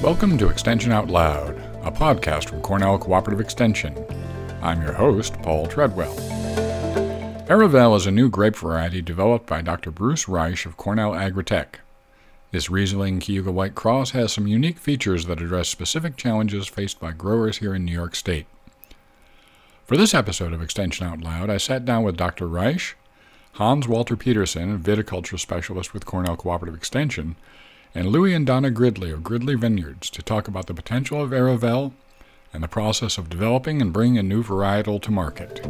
Welcome to Extension Out Loud, a podcast from Cornell Cooperative Extension. I'm your host, Paul Treadwell. Aravelle is a new grape variety developed by Dr. Bruce Reisch of Cornell Agritech. This Riesling Cayuga White Cross has some unique features that address specific challenges faced by growers here in New York State. For this episode of Extension Out Loud, I sat down with Dr. Reisch, Hans Walter Peterson, a viticulture specialist with Cornell Cooperative Extension, and Louis and Donna Gridley of Gridley Vineyards to talk about the potential of Aravelle and the process of developing and bringing a new varietal to market.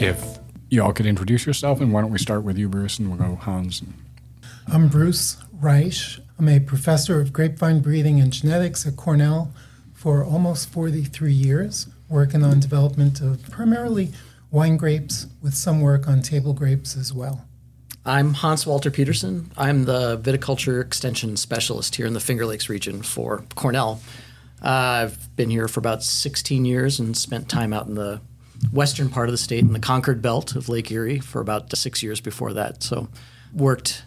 If you all could introduce yourself, and why don't we start with you, Bruce, and we'll go Hans. I'm Bruce Reisch. I'm a professor of grapevine breeding and genetics at Cornell for almost 43 years, working on development of primarily wine grapes with some work on table grapes as well. I'm Hans Walter Peterson. I'm the viticulture extension specialist here in the Finger Lakes region for Cornell. Uh, I've been here for about 16 years and spent time out in the western part of the state in the Concord Belt of Lake Erie for about six years before that. So, worked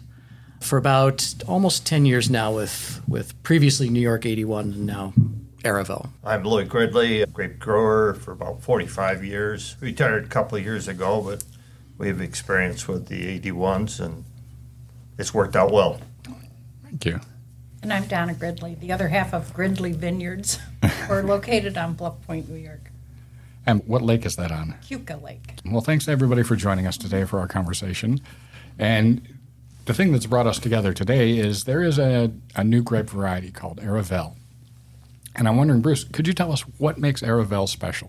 for about almost 10 years now with, with previously New York 81 and now Aravelle. I'm Lloyd Gridley, a grape grower for about 45 years. Retired a couple of years ago, but we have experience with the 81s and it's worked out well. Thank you. And I'm Donna Gridley, the other half of Gridley Vineyards. We're located on Bluff Point, New York, And what lake is that on? Keuka Lake. Well, thanks everybody for joining us today for our conversation. And the thing that's brought us together today is there is a, a new grape variety called Aravelle. And I'm wondering, Bruce, could you tell us what makes Aravelle special?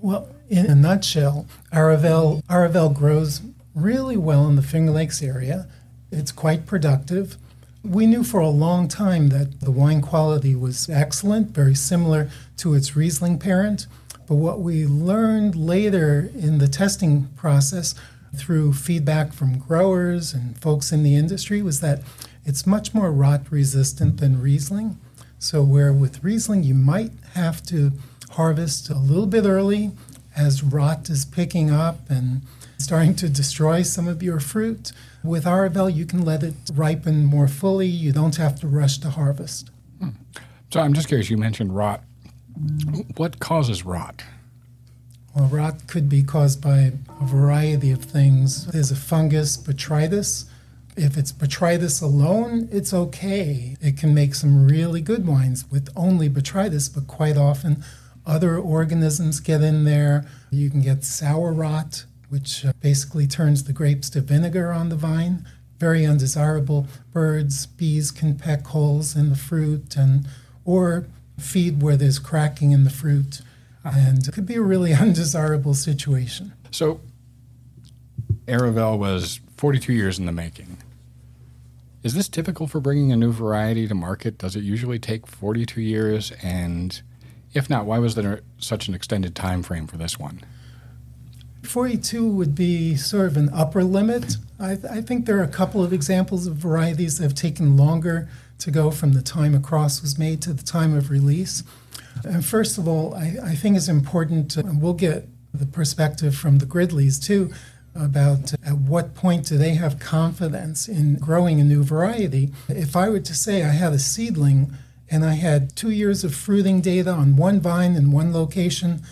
Well, in a nutshell, Aravelle, Aravelle grows really well in the Finger Lakes area. It's quite productive. We knew for a long time that the wine quality was excellent, very similar to its Riesling parent. But what we learned later in the testing process through feedback from growers and folks in the industry was that it's much more rot resistant than Riesling. So, where with Riesling, you might have to harvest a little bit early as rot is picking up and starting to destroy some of your fruit. With Aravelle, you can let it ripen more fully. You don't have to rush to harvest. Hmm. So I'm just curious, you mentioned rot. What causes rot? Well, rot could be caused by a variety of things. There's a fungus, botrytis. If it's botrytis alone, it's okay. It can make some really good wines with only botrytis, but quite often other organisms get in there. You can get sour rot, which uh, basically turns the grapes to vinegar on the vine. Very undesirable. Birds, bees can peck holes in the fruit and or feed where there's cracking in the fruit. And it could be a really undesirable situation. So Aravelle was 42 years in the making. Is this typical for bringing a new variety to market? Does it usually take 42 years? And if not, why was there such an extended time frame for this one? 42 would be sort of an upper limit. I, I, think there are a couple of examples of varieties that have taken longer to go from the time a cross was made to the time of release. And first of all, I, I think it's important, to, and we'll get the perspective from the Gridleys too, about at what point do they have confidence in growing a new variety. If I were to say I had a seedling and I had two years of fruiting data on one vine in one location,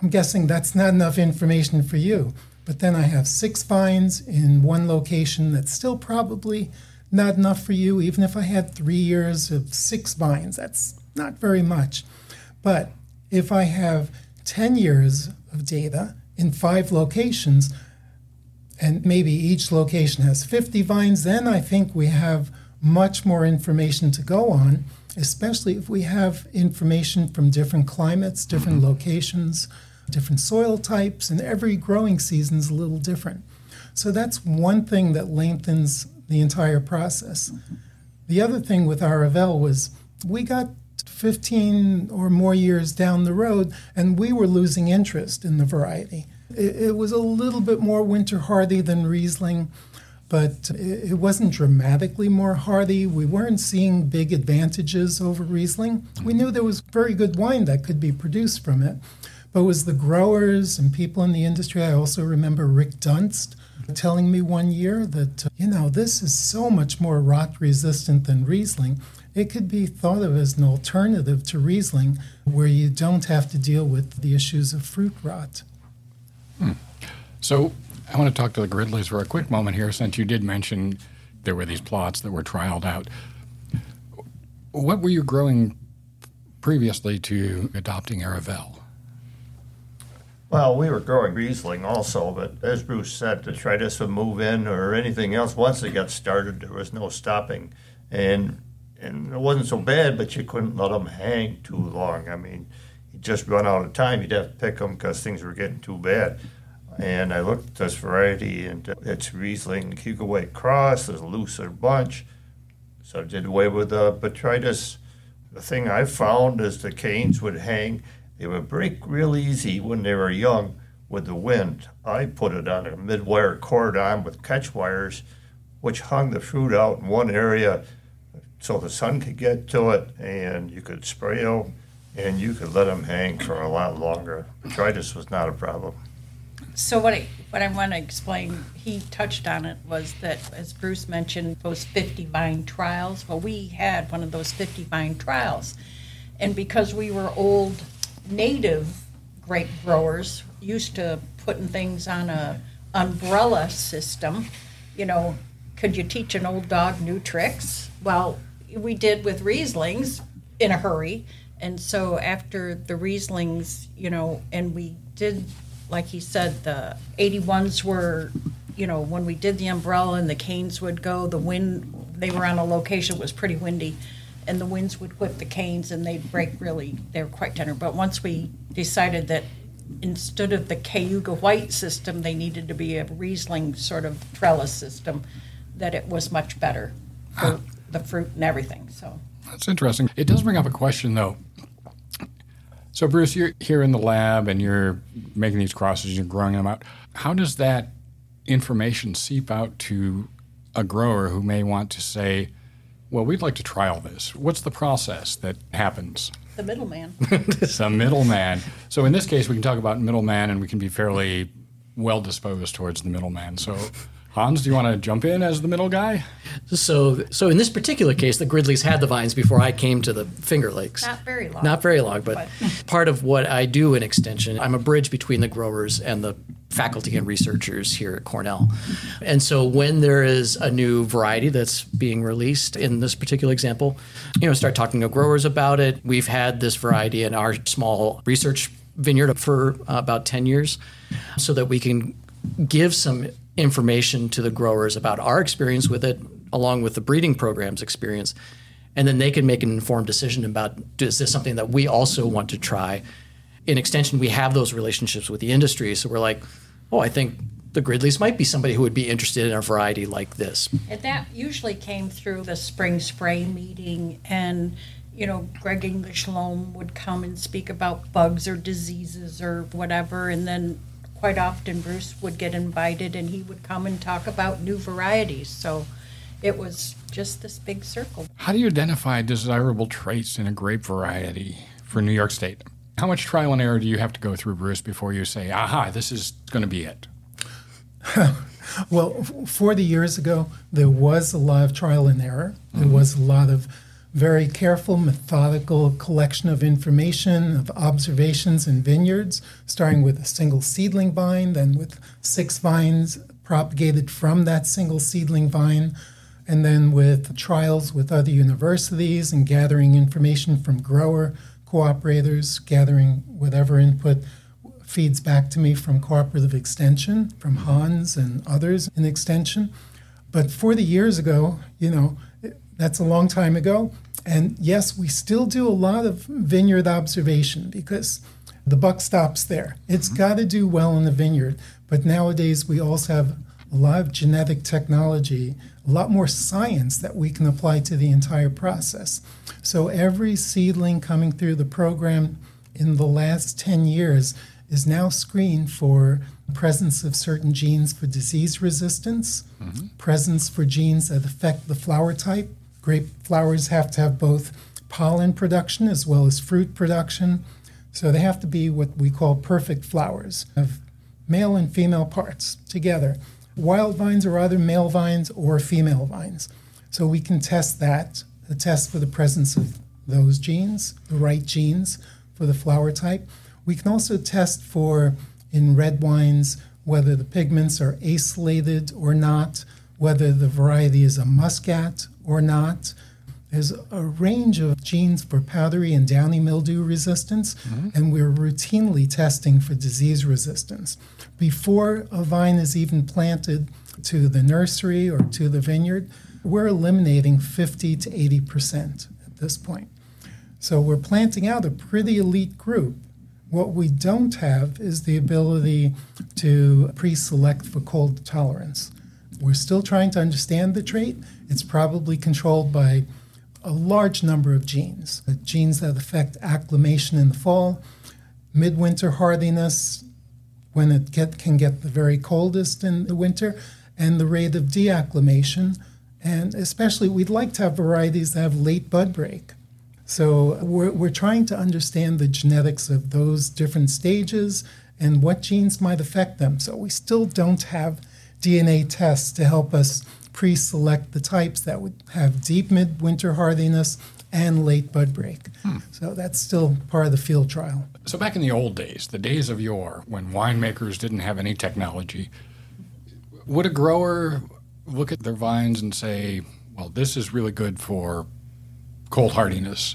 I'm guessing that's not enough information for you. But then I have six vines in one location that's still probably not enough for you, even if I had three years of six vines. That's not very much. But if I have 10 years of data in five locations, and maybe each location has 50 vines, then I think we have much more information to go on, especially if we have information from different climates, different mm-hmm. locations, different soil types, and every growing season is a little different. So that's one thing that lengthens the entire process. The other thing with Aravelle was we got 15 or more years down the road and we were losing interest in the variety. It, it was a little bit more winter hardy than Riesling, but it, wasn't dramatically more hardy. We weren't seeing big advantages over Riesling. We knew there was very good wine that could be produced from it. But it was the growers and people in the industry. I also remember Rick Dunst telling me one year that, uh, you know, this is so much more rot resistant than Riesling. It could be thought of as an alternative to Riesling where you don't have to deal with the issues of fruit rot. Hmm. So I want to talk to the Gridleys for a quick moment here since you did mention there were these plots that were trialed out. What were you growing previously to adopting Aravelle? Well, we were growing Riesling also, but as Bruce said, to try this would move in or anything else, once it got started, there was no stopping. And and it wasn't so bad, but you couldn't let them hang too long. I mean, you just run out of time. You'd have to pick them because things were getting too bad. And I looked at this variety, and uh, it's Riesling Cayuga White Cross, there's a looser bunch. So I did away with the botrytis. The thing I found is the canes would hang they would break real easy when they were young with the wind. I put it on a mid-wire cordon with catch wires, which hung the fruit out in one area so the sun could get to it and you could spray them and you could let them hang for a lot longer. Botrytis was not a problem. So what I, what I want to explain, he touched on it, was that, as Bruce mentioned, those 50 vine trials. Well, we had one of those 50 vine trials. And because we were old native grape growers used to putting things on a umbrella system. You know, could you teach an old dog new tricks? Well, we did with Rieslings in a hurry. And so after the Rieslings, you know, and we did, like he said, the 81s were, you know, when we did the umbrella and the canes would go, the wind, they were on a location, it was pretty windy and the winds would whip the canes and they'd break really, they were quite tender. But once we decided that instead of the Cayuga White system, they needed to be a Riesling sort of trellis system, that it was much better for ah. the fruit and everything. So that's interesting. It does bring up a question though. So Bruce, you're here in the lab and you're making these crosses, and you're growing them out. How does that information seep out to a grower who may want to say, well, we'd like to trial this. What's the process that happens? The middleman. it's a middleman. So in this case, we can talk about middleman, and we can be fairly well disposed towards the middleman. So Hans, do you want to jump in as the middle guy? So, so in this particular case, the Gridleys had the vines before I came to the Finger Lakes. Not very long. Not very long, but, but. part of what I do in extension, I'm a bridge between the growers and the faculty and researchers here at Cornell. And so when there is a new variety that's being released in this particular example, you know, start talking to growers about it. We've had this variety in our small research vineyard for uh, about 10 years so that we can give some information to the growers about our experience with it, along with the breeding program's experience. And then they can make an informed decision about is this something that we also want to try? In extension, we have those relationships with the industry. So we're like, oh, I think the Gridleys might be somebody who would be interested in a variety like this. And that usually came through the spring spray meeting and you know, Greg English-Loeb would come and speak about bugs or diseases or whatever, and then quite often Bruce would get invited and he would come and talk about new varieties. So it was just this big circle. How do you identify desirable traits in a grape variety for New York State? How much trial and error do you have to go through, Bruce, before you say, aha, this is going to be it? well, 40 years ago, there was a lot of trial and error. There mm-hmm. was a lot of very careful, methodical collection of information, of observations in vineyards, starting with a single seedling vine, then with six vines propagated from that single seedling vine, and then with trials with other universities and gathering information from grower cooperators, gathering whatever input feeds back to me from cooperative extension, from Hans and others in extension. But 40 years ago, you know, that's a long time ago. And yes, we still do a lot of vineyard observation because the buck stops there. It's mm-hmm. got to do well in the vineyard. But nowadays, we also have a lot of genetic technology, a lot more science that we can apply to the entire process. So every seedling coming through the program in the last 10 years is now screened for presence of certain genes for disease resistance, mm-hmm. presence for genes that affect the flower type, Grape flowers have to have both pollen production as well as fruit production. So they have to be what we call perfect flowers of male and female parts together. wild vines are either male vines or female vines. So we can test that, the test for the presence of those genes, the right genes for the flower type. We can also test for, in red wines, whether the pigments are acylated or not, whether the variety is a muscat or not. There's a range of genes for powdery and downy mildew resistance, mm-hmm. and we're routinely testing for disease resistance. Before a vine is even planted to the nursery or to the vineyard, we're eliminating 50 to 80 percent at this point. So we're planting out a pretty elite group. What we don't have is the ability to pre select for cold tolerance. We're still trying to understand the trait. It's probably controlled by a large number of genes, genes that affect acclimation in the fall, midwinter hardiness when it get, can get the very coldest in the winter, and the rate of deacclimation. And especially, we'd like to have varieties that have late bud break. So we're, we're trying to understand the genetics of those different stages and what genes might affect them. So we still don't have DNA tests to help us pre select the types that would have deep midwinter hardiness and late bud break. Hmm. So that's still part of the field trial. So, back in the old days, the days of yore, when winemakers didn't have any technology, would a grower look at their vines and say, well, this is really good for cold hardiness,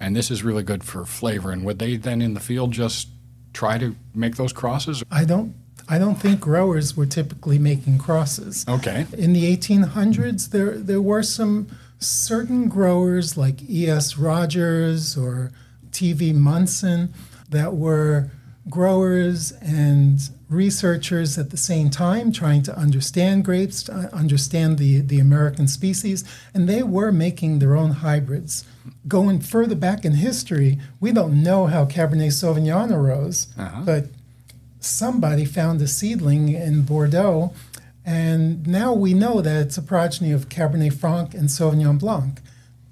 and this is really good for flavor? And would they then in the field just try to make those crosses? I don't I don't think growers were typically making crosses. Okay. In the 1800s, there there were some certain growers like E.S. Rogers or T.V. Munson that were growers and researchers at the same time trying to understand grapes, to understand the, the American species, and they were making their own hybrids. Going further back in history, we don't know how Cabernet Sauvignon arose, uh-huh. but somebody found a seedling in Bordeaux, and now we know that it's a progeny of Cabernet Franc and Sauvignon Blanc.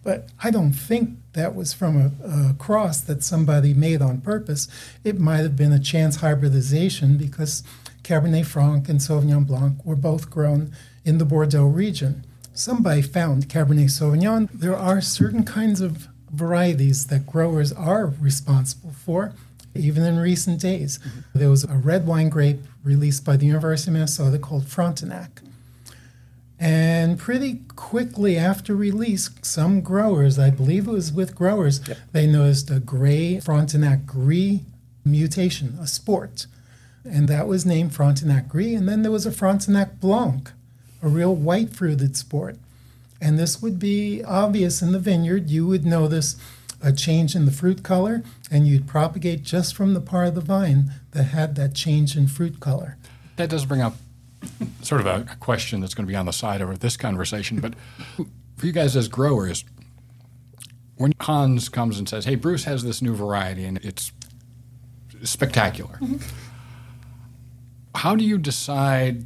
But I don't think that was from a, a, cross that somebody made on purpose. It might have been a chance hybridization because Cabernet Franc and Sauvignon Blanc were both grown in the Bordeaux region. Somebody found Cabernet Sauvignon. There are certain kinds of varieties that growers are responsible for even in recent days. Mm-hmm. There was a red wine grape released by the University of Minnesota called Frontenac. And pretty quickly after release, some growers, I believe it was with growers, yep. they noticed a gray Frontenac Gris mutation, a sport. And that was named Frontenac Gris. And then there was a Frontenac Blanc, a real white fruited sport. And this would be obvious in the vineyard. You would notice a change in the fruit color, and you'd propagate just from the part of the vine that had that change in fruit color. That does bring up sort of a question that's going to be on the side of this conversation, but for you guys as growers, when Hans comes and says, "Hey, Bruce has this new variety and it's spectacular," mm-hmm. how do you decide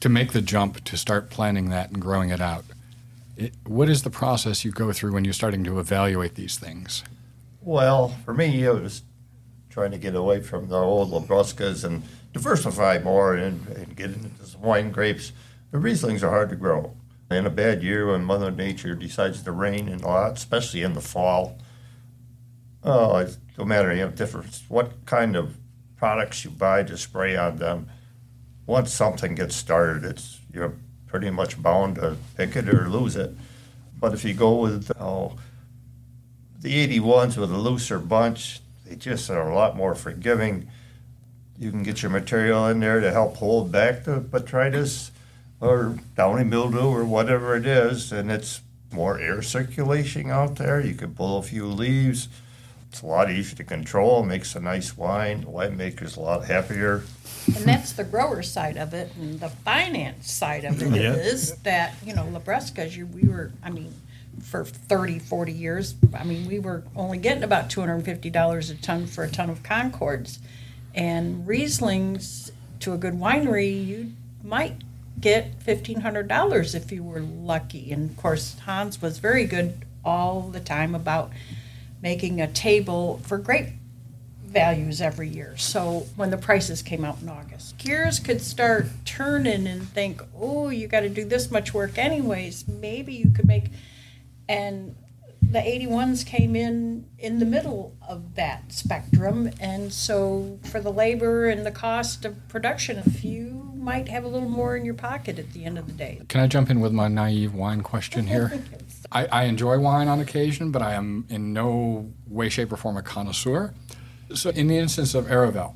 to make the jump to start planting that and growing it out? It, what is the process you go through when you're starting to evaluate these things? Well, for me, it was trying to get away from the old Labruscas and diversify more and, and get into some wine grapes. The Rieslings are hard to grow. In a bad year when Mother Nature decides to rain a lot, especially in the fall, oh, it no matter you have different what kind of products you buy to spray on them. Once something gets started, it's you're pretty much bound to pick it or lose it. But if you go with oh, the 81s with a looser bunch, they just are a lot more forgiving. You can get your material in there to help hold back the botrytis or downy mildew or whatever it is, and it's more air circulation out there. You can pull a few leaves. It's a lot easier to control. Makes a nice wine. The winemaker's a lot happier and that's the grower side of it, and the finance side of it yeah. is that you know Labrusca, you we were, I mean, for 30, 40 years, I mean, we were only getting about two hundred and fifty dollars a ton for a ton of Concords, and Rieslings to a good winery, you might get fifteen hundred dollars if you were lucky. And of course, Hans was very good all the time about making a table for grape values every year. So when the prices came out in August, gears could start turning and think, oh, you got to do this much work anyways. Maybe you could make, and the 81s came in in the middle of that spectrum. And so for the labor and the cost of production, if you might have a little more in your pocket at the end of the day. Can I jump in with my naive wine question here? I, I enjoy wine on occasion, but I am in no way, shape, or form a connoisseur. So, in the instance of Aravelle,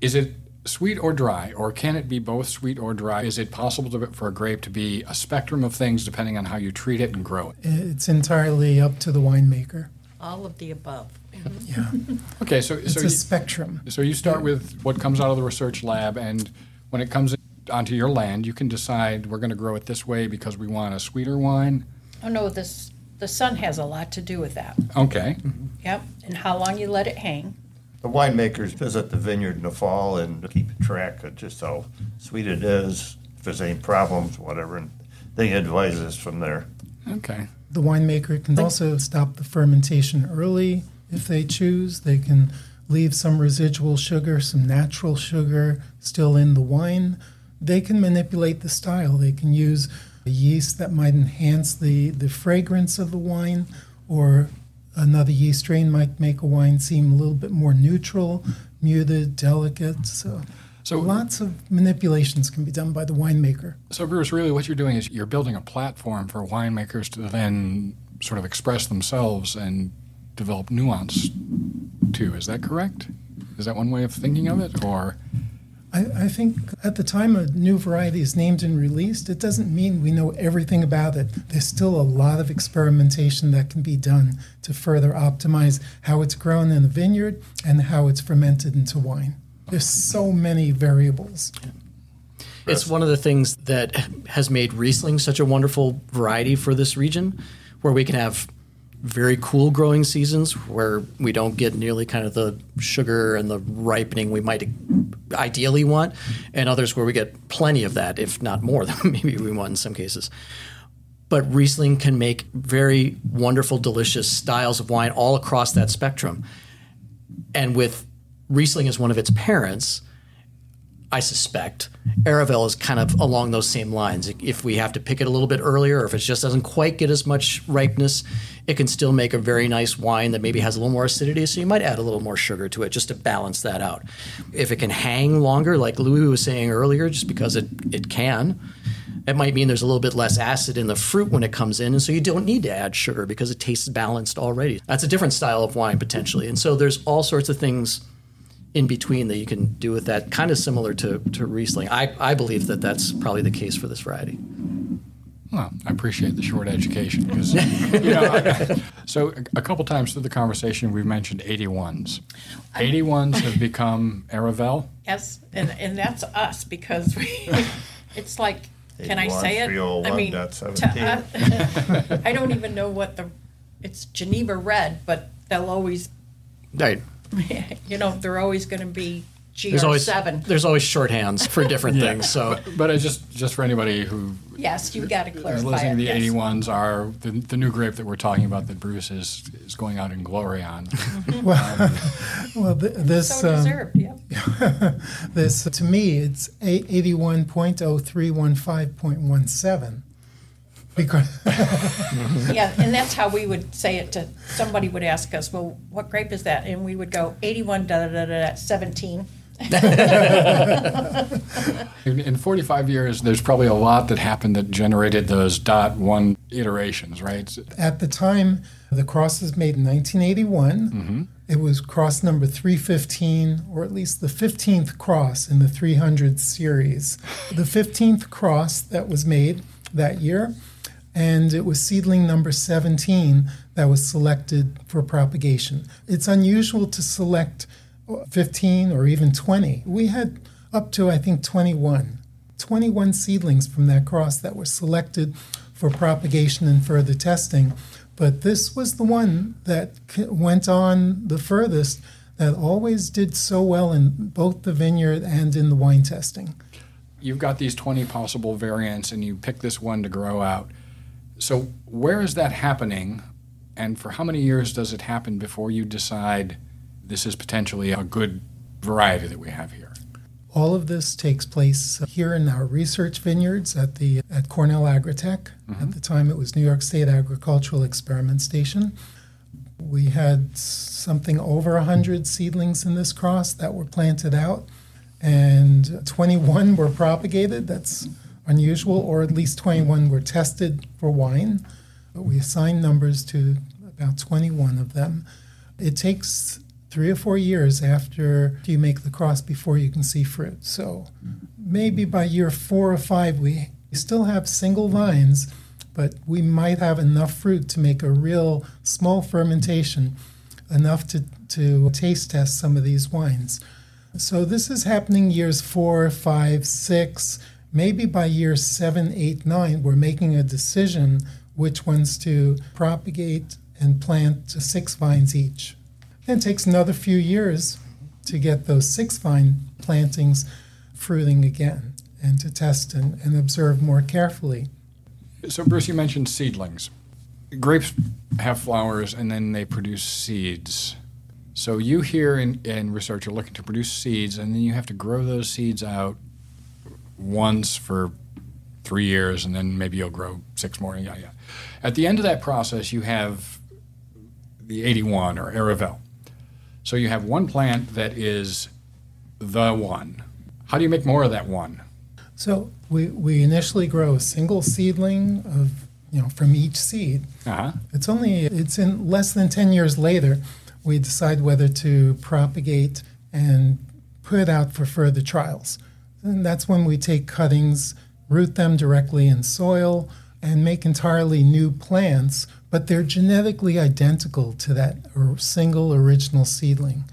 is it sweet or dry, or can it be both sweet or dry? Is it possible to, for a grape to be a spectrum of things depending on how you treat it and grow it? It's entirely up to the winemaker. All of the above. Yeah, Okay, so it's so a you, spectrum. so you start with what comes out of the research lab, and when it comes onto your land, you can decide we're going to grow it this way because we want a sweeter wine. Oh, no, this, the sun has a lot to do with that. Okay, Yep, and how long you let it hang. The winemakers visit the vineyard in the fall and keep track of just how sweet it is, if there's any problems, whatever, and they advise us from there. okay. The winemaker can also stop the fermentation early if they choose. They can leave some residual sugar, some natural sugar still in the wine. They can manipulate the style. They can use a yeast that might enhance the, the fragrance of the wine, or another yeast strain might make a wine seem a little bit more neutral, muted, delicate. So, So lots of manipulations can be done by the winemaker. So, Bruce, really what you're doing is you're building a platform for winemakers to then sort of express themselves and develop nuance to. Is that correct? Is that one way of thinking of it? Or, I, I think at the time a new variety is named and released, it doesn't mean we know everything about it. There's still a lot of experimentation that can be done to further optimize how it's grown in the vineyard and how it's fermented into wine. There's so many variables. It's one of the things that has made Riesling such a wonderful variety for this region, where we can have very cool growing seasons where we don't get nearly kind of the sugar and the ripening we might ideally want, and others where we get plenty of that, if not more than maybe we want in some cases. But Riesling can make very wonderful, delicious styles of wine all across that spectrum. And with Riesling as one of its parents, I suspect Aravelle is kind of along those same lines. If we have to pick it a little bit earlier, or if it just doesn't quite get as much ripeness, it can still make a very nice wine that maybe has a little more acidity. So you might add a little more sugar to it just to balance that out. If it can hang longer, like Louis was saying earlier, just because it, it can, it might mean there's a little bit less acid in the fruit when it comes in, and so you don't need to add sugar because it tastes balanced already. That's a different style of wine potentially. And so there's all sorts of things in between that you can do with that, kind of similar to, to Riesling. I, I believe that that's probably the case for this variety. well, I appreciate the short education because, you know, I- so a, a couple times through the conversation we've mentioned 81s. 81s have become Aravelle. Yes, and, and that's us because we, it's like, can I say it? I mean, to 17. I don't even know what the, it's Geneva Red, but they'll always, Right. you know, they're always going to be There's always GR7. there's always shorthands for different things. So But I just just for anybody who Yes, you got to is clarify listening, it. the yes. 81s are the, the new grape that we're talking about that Bruce is is going out in glory on. Well, well th- this So um, deserved, yep. this to me it's 81.0315.17 because Yeah, and that's how we would say it to, somebody would ask us, well, what grape is that? And we would go 81 da da da da da, 17. In, in 45 years, there's probably a lot that happened that generated those dot one iterations, right? at the time the cross was made in 1981 mm-hmm. it was cross number 315 or at least the 15th cross in the 300 series the 15th cross that was made that year and it was seedling number 17 that was selected for propagation it's unusual to select 15 or even 20 we had up to i think 21 21 seedlings from that cross that were selected for propagation and further testing. But this was the one that went on the furthest that always did so well in both the vineyard and in the wine testing. You've got these 20 possible variants and you pick this one to grow out. So, where is that happening? And for how many years does it happen before you decide this is potentially a good variety that we have here? All of this takes place here in our research vineyards at the at Cornell Agritech. Mm-hmm. At the time, it was New York State Agricultural Experiment Station. We had something over 100 seedlings in this cross that were planted out, and 21 were propagated. That's unusual, or at least 21 were tested for wine. But we assigned numbers to about 21 of them. It takes three or four years after you make the cross before you can see fruit. So maybe by year four or five, we still have single vines, but we might have enough fruit to make a real small fermentation, enough to, to taste test some of these wines. So this is happening years four, five, six, maybe by year seven, eight, nine, we're making a decision which ones to propagate and plant six vines each. Then it takes another few years to get those six vine plantings fruiting again and to test and, and observe more carefully. So, Bruce, you mentioned seedlings. Grapes have flowers and then they produce seeds. So, you here in, in research are looking to produce seeds and then you have to grow those seeds out once for three years and then maybe you'll grow six more. Yeah, yeah. At the end of that process, you have the 81 or Aravelle. So you have one plant that is the one. How do you make more of that one? So we, we initially grow a single seedling of you know from each seed. Uh-huh. It's only it's in less than 10 years later we decide whether to propagate and put it out for further trials. And that's when we take cuttings, root them directly in soil, and make entirely new plants, but they're genetically identical to that single original seedling.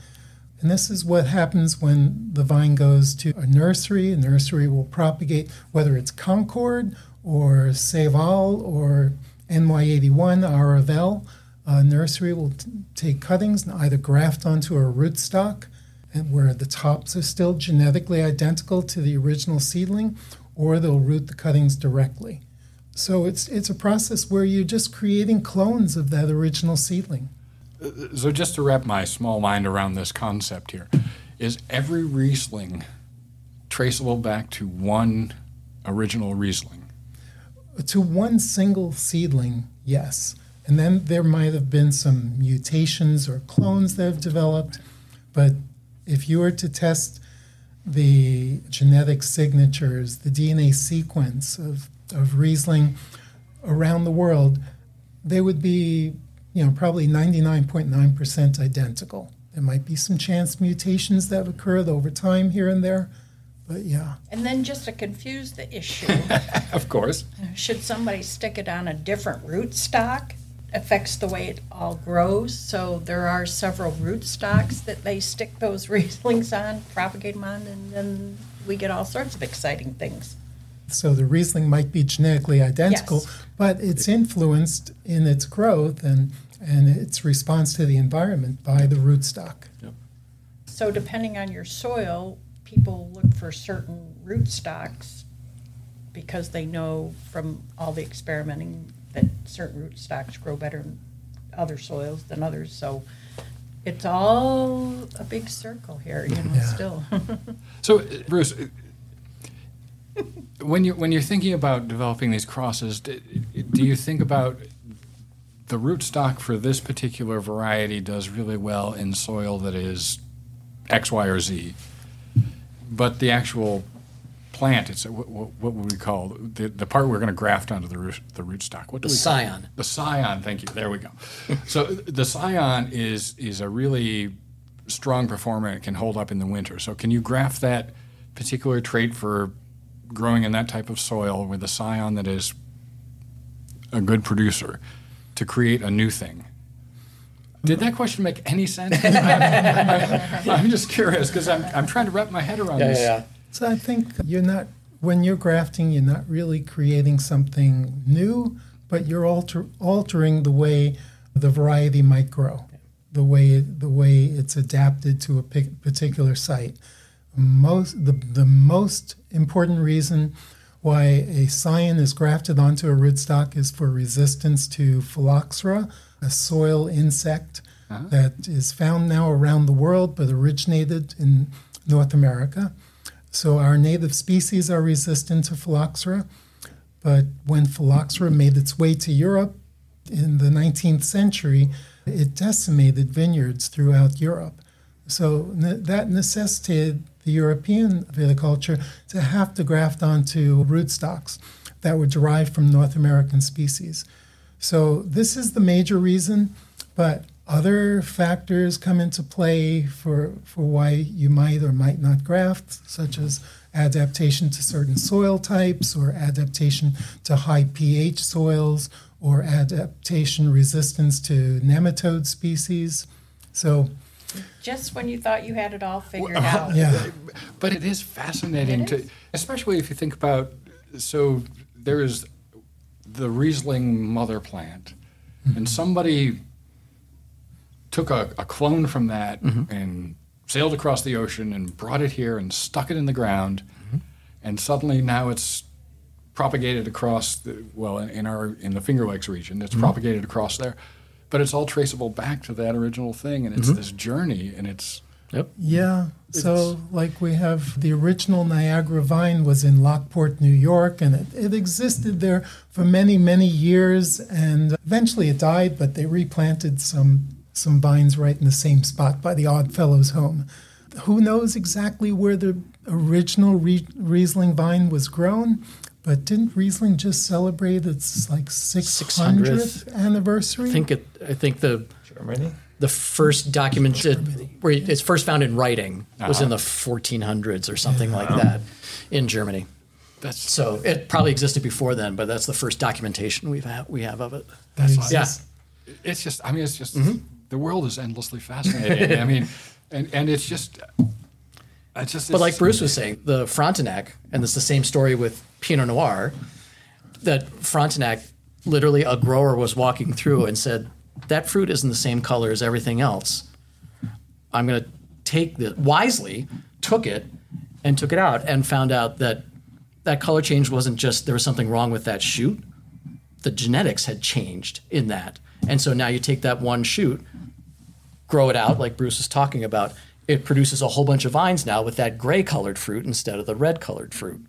And this is what happens when the vine goes to a nursery. A nursery will propagate, whether it's Concord or Seyval or NY81 Aravelle. A nursery will t- take cuttings and either graft onto a rootstock, and where the tops are still genetically identical to the original seedling, or they'll root the cuttings directly. So it's it's a process where you're just creating clones of that original seedling. Uh, so just to wrap my small mind around this concept here, is every Riesling traceable back to one original Riesling? To one single seedling, yes. And then there might have been some mutations or clones that have developed. But if you were to test the genetic signatures, the DNA sequence of of Riesling around the world, they would be, you know, probably 99.9% identical. There might be some chance mutations that have occurred over time here and there, but yeah. And then just to confuse the issue, of course, should somebody stick it on a different rootstock? Affects the way it all grows. So there are several rootstocks that they stick those Rieslings on, propagate them on, and then we get all sorts of exciting things. So the Riesling might be genetically identical, yes. but it's influenced in its growth and, and its response to the environment by the rootstock. Yep. So depending on your soil, people look for certain rootstocks because they know from all the experimenting that certain rootstocks grow better in other soils than others. So it's all a big circle here, you know, yeah. still. so, uh, Bruce, uh, when you when you're thinking about developing these crosses, do, do you think about the rootstock for this particular variety does really well in soil that is X, Y, or Z, but the actual plant, it's what, what would we call the, the part we're going to graft onto the root, the rootstock? What do the we scion. Call The scion. Thank you. There we go. so the scion is is a really strong performer and can hold up in the winter. So can you graft that particular trait for growing in that type of soil with a scion that is a good producer to create a new thing. Did that question make any sense? I, am just curious because I'm, I'm trying to wrap my head around yeah, this. Yeah, yeah. So I think you're not, when you're grafting, you're not really creating something new, but you're alter, altering the way the variety might grow, the way, the way it's adapted to a particular site most the, the most important reason why a scion is grafted onto a rootstock is for resistance to phylloxera, a soil insect uh-huh. that is found now around the world but originated in North America. So our native species are resistant to phylloxera, but when phylloxera made its way to Europe in the 19th century, it decimated vineyards throughout Europe. So that necessitated the European viticulture to have to graft onto rootstocks that were derived from North American species. So this is the major reason, but other factors come into play for, for why you might or might not graft, such as adaptation to certain soil types or adaptation to high pH soils or adaptation resistance to nematode species. So, Just when you thought you had it all figured out. yeah. But it is fascinating It to, is. especially if you think about. So there is the Riesling mother plant, and mm-hmm. somebody took a, a clone from that mm-hmm. and sailed across the ocean and brought it here and stuck it in the ground, mm-hmm. and suddenly now it's propagated across the well in, in our in the Finger Lakes region. It's mm-hmm. propagated across there, but it's all traceable back to that original thing, and it's this journey, and it's Yep. Yeah. So, like, we have the original Niagara vine was in Lockport, New York, and it, it existed there for many, many years. And eventually it died, but they replanted some, some vines right in the same spot by the Oddfellows home. Who knows exactly where the original Riesling vine was grown? But didn't Riesling just celebrate its like 600th anniversary? I think it. I think the Germany? the first documented where it's first found in writing was in the 1400s or something like that in Germany. that's So it probably existed before then, but that's the first documentation we've ha- we have of it. That Yeah. exists. it's just i mean it's just Mm-hmm. The world is endlessly fascinating i mean and and it's just it's just But like Bruce was saying, the Frontenac, and it's the same story with Pinot Noir, that Frontenac, literally a grower was walking through and said, that fruit isn't the same color as everything else. I'm going to take this, wisely took it and took it out and found out that that color change wasn't just there was something wrong with that shoot. The genetics had changed in that. And so now you take that one shoot, grow it out like Bruce is talking about, it produces a whole bunch of vines now with that gray colored fruit instead of the red colored fruit.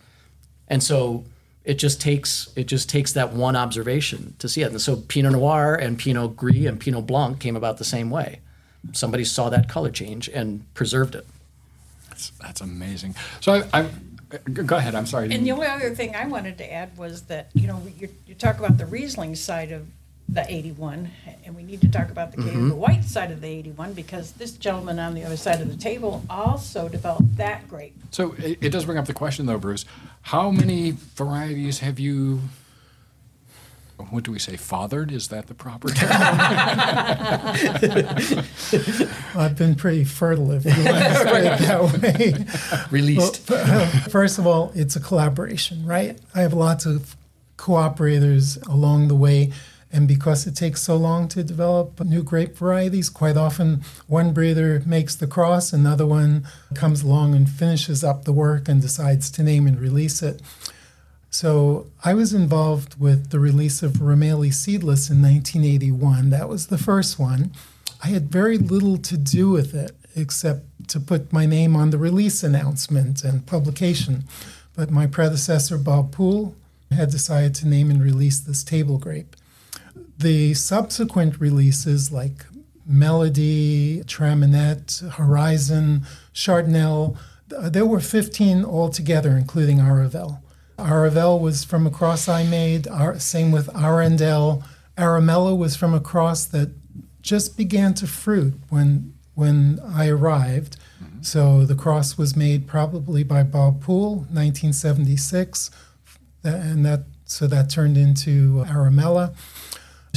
And so it just takes it just takes that one observation to see it. And so Pinot Noir and Pinot Gris and Pinot Blanc came about the same way. Somebody saw that color change and preserved it. that's, that's amazing so I, I go ahead i'm sorry And the only other thing I wanted to add was that, you know, you, you talk about the Riesling side of the 81, and we need to talk about the Cave of mm-hmm. the White side of the 81 because this gentleman on the other side of the table also developed that grape. so it, it does bring up the question though bruce how many varieties have you what do we say fathered is that the proper term I've been pretty fertile, if you want to put it that way. Released. Uh, first of all, it's a collaboration, right? I have lots of cooperators along the way. And because it takes so long to develop new grape varieties, quite often one breeder makes the cross, another one comes along and finishes up the work and decides to name and release it. So I was involved with the release of Remaily Seedless in 1981. That was the first one. I had very little to do with it except to put my name on the release announcement and publication. But my predecessor, Bob Pool, had decided to name and release this table grape. The subsequent releases, like Melody, Traminette, Horizon, Chardonel, there were 15 altogether, including Aravelle. Aravelle was from a cross I made, same with Arandell. Aromella was from a cross that just began to fruit when, when I arrived. Mm-hmm. So the cross was made probably by Bob Pool, 1976, and that so that turned into Aromella.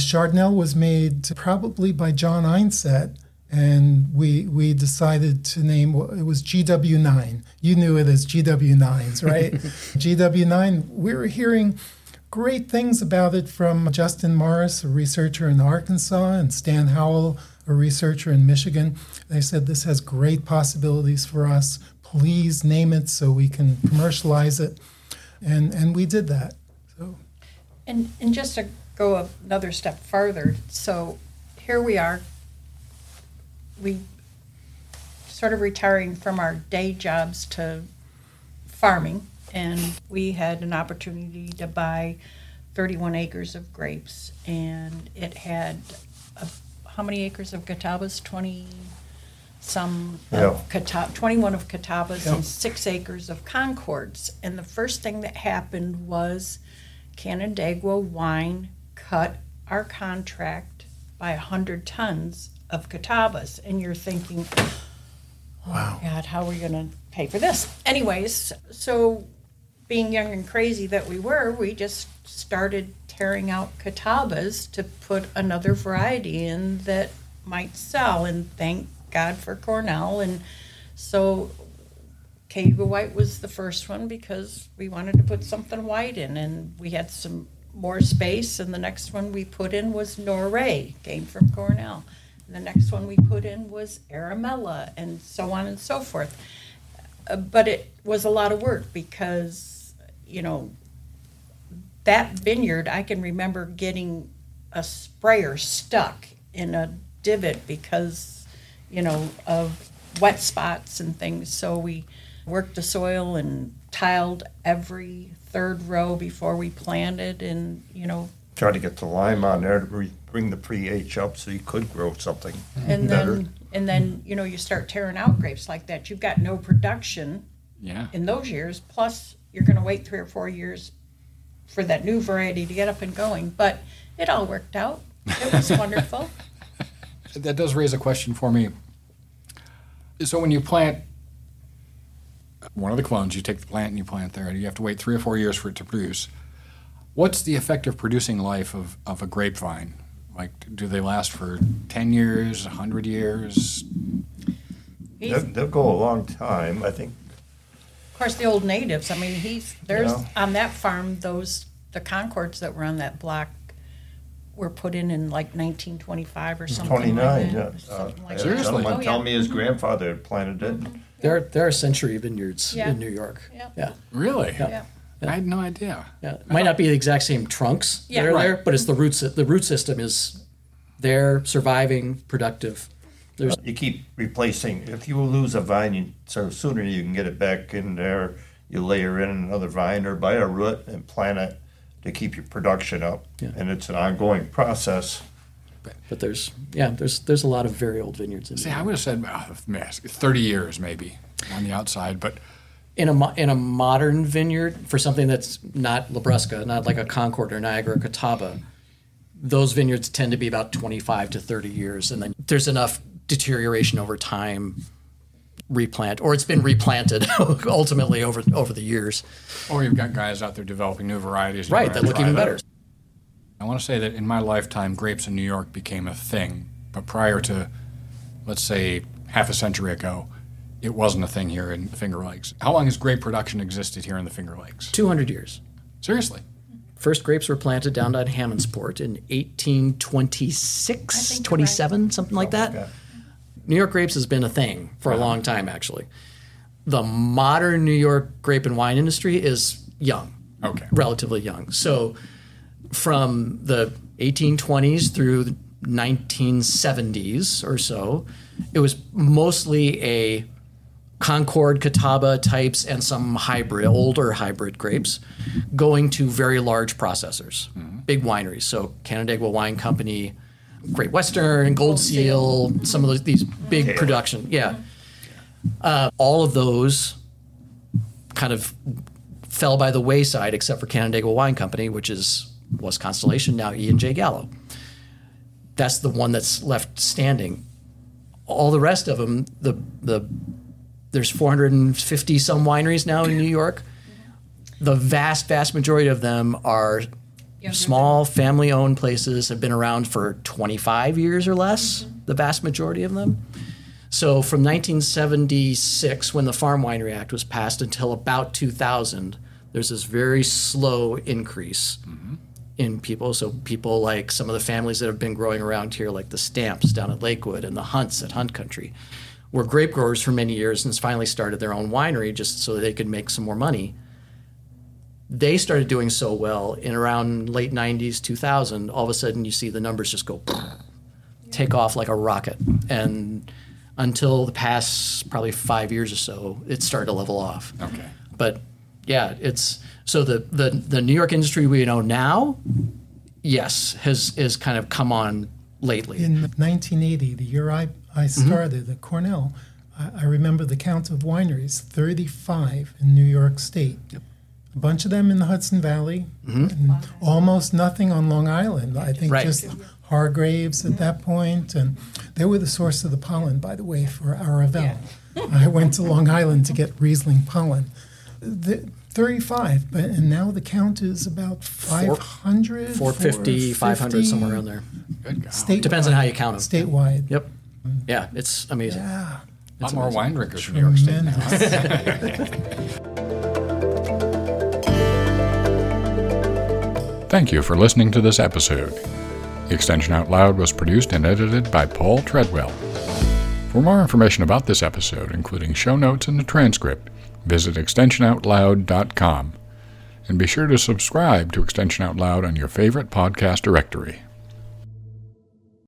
Chardonel was made probably by John Einset, and we we decided to name it was GW9. You knew it as GW9s, right? GW9. We were hearing great things about it from Justin Morris, a researcher in Arkansas, and Stan Howell, a researcher in Michigan. They said this has great possibilities for us. Please name it so we can commercialize it, and and we did that. So And, and just to go another step farther, so here we are, we sort of retiring from our day jobs to farming, and we had an opportunity to buy 31 acres of grapes, and it had a, how many acres of catawbas? 20 some Yeah. of cata- 21 of catawbas Yeah. and six acres of concords. And the first thing that happened was Canandaigua Wine cut our contract by 100 tons of catawbas. And you're thinking, oh, Wow. God, how are we going to pay for this? Anyways, so being young and crazy that we were, we just started tearing out catawbas to put another variety in that might sell. And thank God for Cornell. And so Cayuga White was the first one because we wanted to put something white in, and we had some more space. And the next one we put in was Noiret, came from Cornell. And the next one we put in was Aromella, and so on and so forth. Uh, but it was a lot of work because, you know, that vineyard, I can remember getting a sprayer stuck in a divot because, you know, of wet spots and things. So we worked the soil and tiled every third row before we planted and, you know, Try to get the lime on there to re- bring the pH up so you could grow something and better. then and then, you know, you start tearing out grapes like that. You've got no production Yeah. in those years. Plus, you're going to wait three or four years for that new variety to get up and going. But it all worked out. It was wonderful. That does raise a question for me. So when you plant one of the clones, you take the plant and you plant there, and you have to wait three or four years for it to produce. What's the effective producing life of, of a grapevine? Like, do they last for 10 years, 100 years? They'll, they'll go a long time. I think of course, the old natives. I mean, he's there's Yeah. on that farm. Those the Concords that were on that block were put in in like 1925 or something. 29. like that. Uh, Something I like had that. Seriously? gentleman Oh, yeah. tell me his grandfather had planted it. There, there are century vineyards Yeah. in New York. Yeah. yeah, Really? Yeah. I had no idea. yeah. It might not be the exact same trunks Yeah. that are Right. there, but it's the roots. The root system is there, surviving, productive. There's You keep replacing. If you lose a vine, you, so sooner you can get it back in there. You layer in another vine or buy a root and plant it to keep your production up. Yeah. And it's an ongoing process. But there's yeah there's there's a lot of very old vineyards in See, there. I would have said uh, meh, 30 years maybe on the outside, but in a mo- in a modern vineyard for something that's not Labrusca, not like a Concord or Niagara or Catawba, those vineyards tend to be about 25 to 30 years, and then there's enough deterioration over time, replant, or it's been replanted ultimately over over the years. or you've got guys out there developing new varieties. Right, that look even those. better. I want to say that in my lifetime, grapes in New York became a thing. But prior to, let's say, half a century ago, it wasn't a thing here in the Finger Lakes. How long has grape production existed here in the Finger Lakes? 200 years. Seriously? First grapes were planted down at Hammondsport in 1826, think you're 27, something like that. New York grapes has been a thing for a long time, actually. The modern New York grape and wine industry is young, Okay. relatively young. So, from the 1820s through the 1970s or so, it was mostly a Concord, Catawba types, and some hybrid, older hybrid grapes, going to very large processors, big wineries. So Canandaigua Wine Company, Great Western, Gold Seal, some of those, these big Taylor. production, yeah. Uh, all of those kind of fell by the wayside, except for Canandaigua Wine Company, which is was Constellation now E and J Gallo. That's the one that's left standing. All the rest of them, the the there's 450 some wineries now in New York. The vast, vast majority of them are Younger small, family owned places, have been around for 25 years or less, mm-hmm. the vast majority of them. So from 1976, when the Farm Winery Act was passed, until about 2000, there's this very slow increase in people. So people like some of the families that have been growing around here, like the Stamps down at Lakewood and the Hunts at Hunt Country, were grape growers for many years and finally started their own winery just so they could make some more money. They started doing so well in around late 90s, 2000. All of a sudden, you see the numbers just go take off like a rocket. And until the past probably five years or so, it started to level off. Okay. But yeah, it's so the the the New York industry we know now, yes, has has kind of come on lately. In 1980, the year I, I mm-hmm. started at Cornell, I, I remember the count of wineries 35 in New York State. Yep. A bunch of them in the Hudson Valley, mm-hmm. and almost nothing on Long Island. I think Right. just Hargraves at that point, and they were the source of the pollen, by the way, for Aravelle. I went to Long Island to get Riesling pollen. The, 35, but and now the count is about 500, 450, 500, somewhere around there. Good God. State Depends on how you count 'em. Statewide. Yep. Yeah, it's amazing. Yeah. A lot more wine drinkers from New York State now. Thank you for listening to this episode. Extension Out Loud was produced and edited by Paul Treadwell. For more information about this episode, including show notes and a transcript, visit extensionoutloud.com. And be sure to subscribe to Extension Out Loud on your favorite podcast directory.